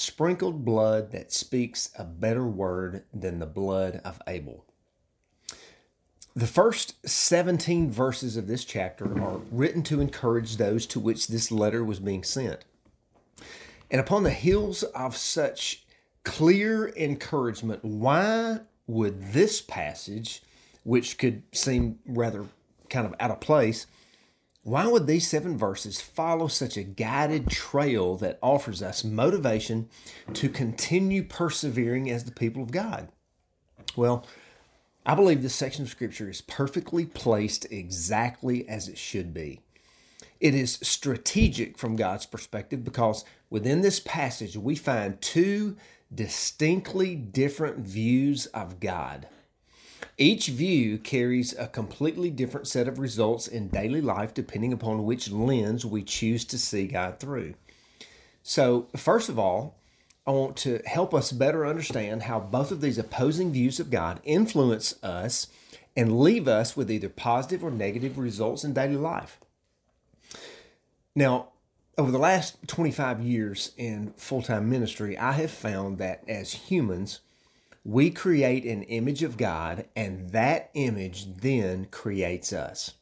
sprinkled blood that speaks a better word than the blood of Abel. The first 17 verses of this chapter are written to encourage those to which this letter was being sent. And upon the heels of such clear encouragement, why would this passage, which could seem rather kind of out of place, why would these seven verses follow such a guided trail that offers us motivation to continue persevering as the people of God? Well, I believe this section of Scripture is perfectly placed exactly as it should be. It is strategic from God's perspective because within this passage we find two distinctly different views of God. Each view carries a completely different set of results in daily life depending upon which lens we choose to see God through. So, first of all, I want to help us better understand how both of these opposing views of God influence us and leave us with either positive or negative results in daily life. Now, over the last 25 years in full time ministry, I have found that as humans, we create an image of God, and that image then creates us.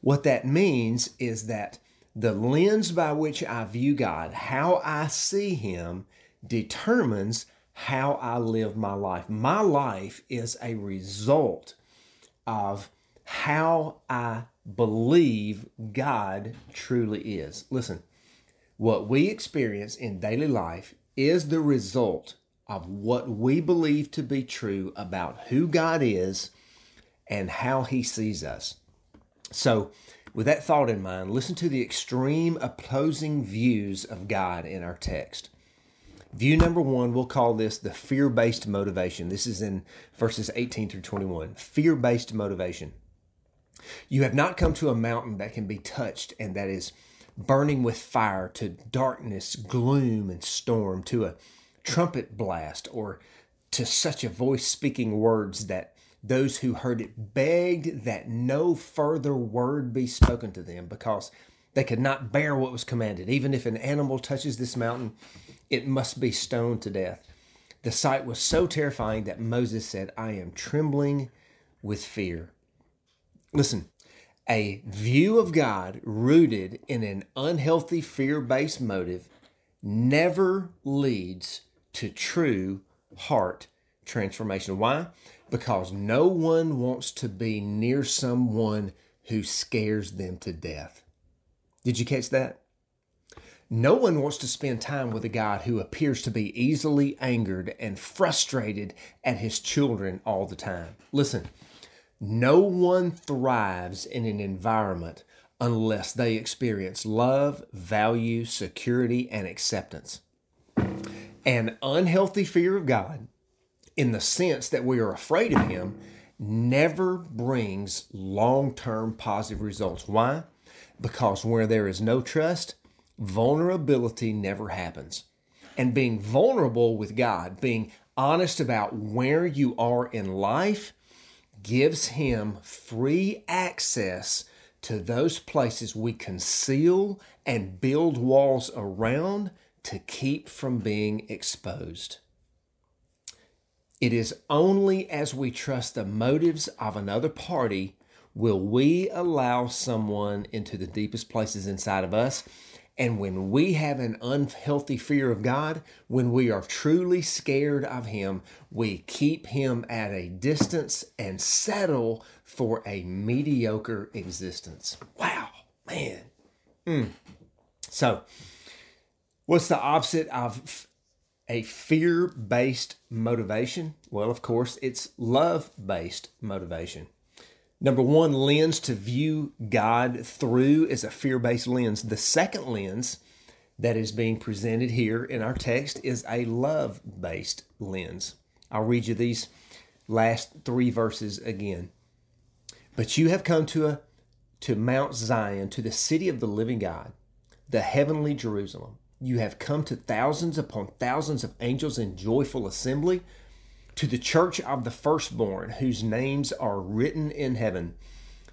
What that means is that the lens by which I view God, how I see Him, determines how I live my life. My life is a result of how I believe God truly is. Listen, what we experience in daily life is the result of what we believe to be true about who God is and how He sees us. So, with that thought in mind, listen to the extreme opposing views of God in our text. View number one, we'll call this the fear based motivation. This is in verses 18 through 21. Fear based motivation. You have not come to a mountain that can be touched and that is burning with fire, to darkness, gloom, and storm, to a trumpet blast, or to such a voice speaking words that those who heard it begged that no further word be spoken to them because they could not bear what was commanded. Even if an animal touches this mountain, it must be stoned to death. The sight was so terrifying that Moses said, I am trembling with fear. Listen, a view of God rooted in an unhealthy fear based motive never leads to true heart transformation. Why? Because no one wants to be near someone who scares them to death. Did you catch that? No one wants to spend time with a God who appears to be easily angered and frustrated at his children all the time. Listen, no one thrives in an environment unless they experience love, value, security, and acceptance. An unhealthy fear of God, in the sense that we are afraid of Him, never brings long term positive results. Why? Because where there is no trust, vulnerability never happens. And being vulnerable with God, being honest about where you are in life, gives him free access to those places we conceal and build walls around to keep from being exposed. It is only as we trust the motives of another party will we allow someone into the deepest places inside of us and when we have an unhealthy fear of God, when we are truly scared of Him, we keep Him at a distance and settle for a mediocre existence. Wow, man. Mm. So, what's the opposite of a fear based motivation? Well, of course, it's love based motivation. Number one lens to view God through is a fear based lens. The second lens that is being presented here in our text is a love based lens. I'll read you these last three verses again. But you have come to a to Mount Zion, to the city of the living God, the heavenly Jerusalem. You have come to thousands upon thousands of angels in joyful assembly to the church of the firstborn, whose names are written in heaven.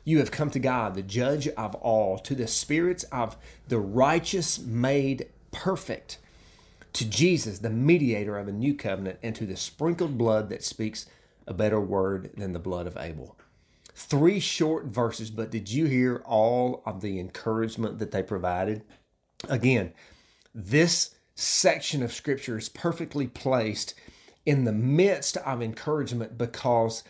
You have come to God, the judge of all, to the spirits of the righteous made perfect, to Jesus, the mediator of a new covenant, and to the sprinkled blood that speaks a better word than the blood of Abel. Three short verses, but did you hear all of the encouragement that they provided? Again, this section of scripture is perfectly placed in the midst of encouragement because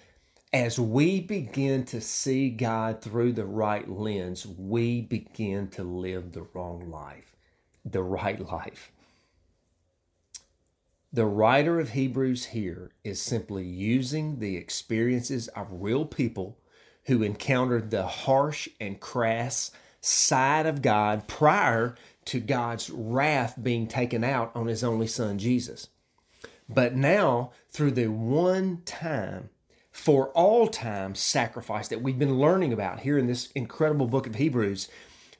as we begin to see God through the right lens, we begin to live the wrong life, the right life. The writer of Hebrews here is simply using the experiences of real people who encountered the harsh and crass side of God prior to God's wrath being taken out on his only son, Jesus. But now, through the one time, for all time sacrifice that we've been learning about here in this incredible book of Hebrews,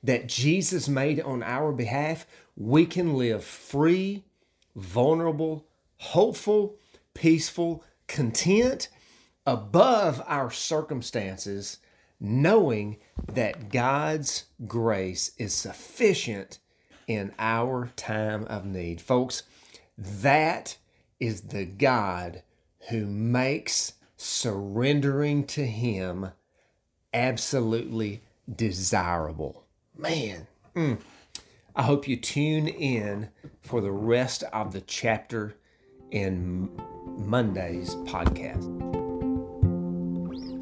that Jesus made on our behalf, we can live free, vulnerable, hopeful, peaceful, content above our circumstances, knowing that God's grace is sufficient in our time of need. Folks, that is the God who makes surrendering to Him absolutely desirable. Man, mm. I hope you tune in for the rest of the chapter in Monday's podcast.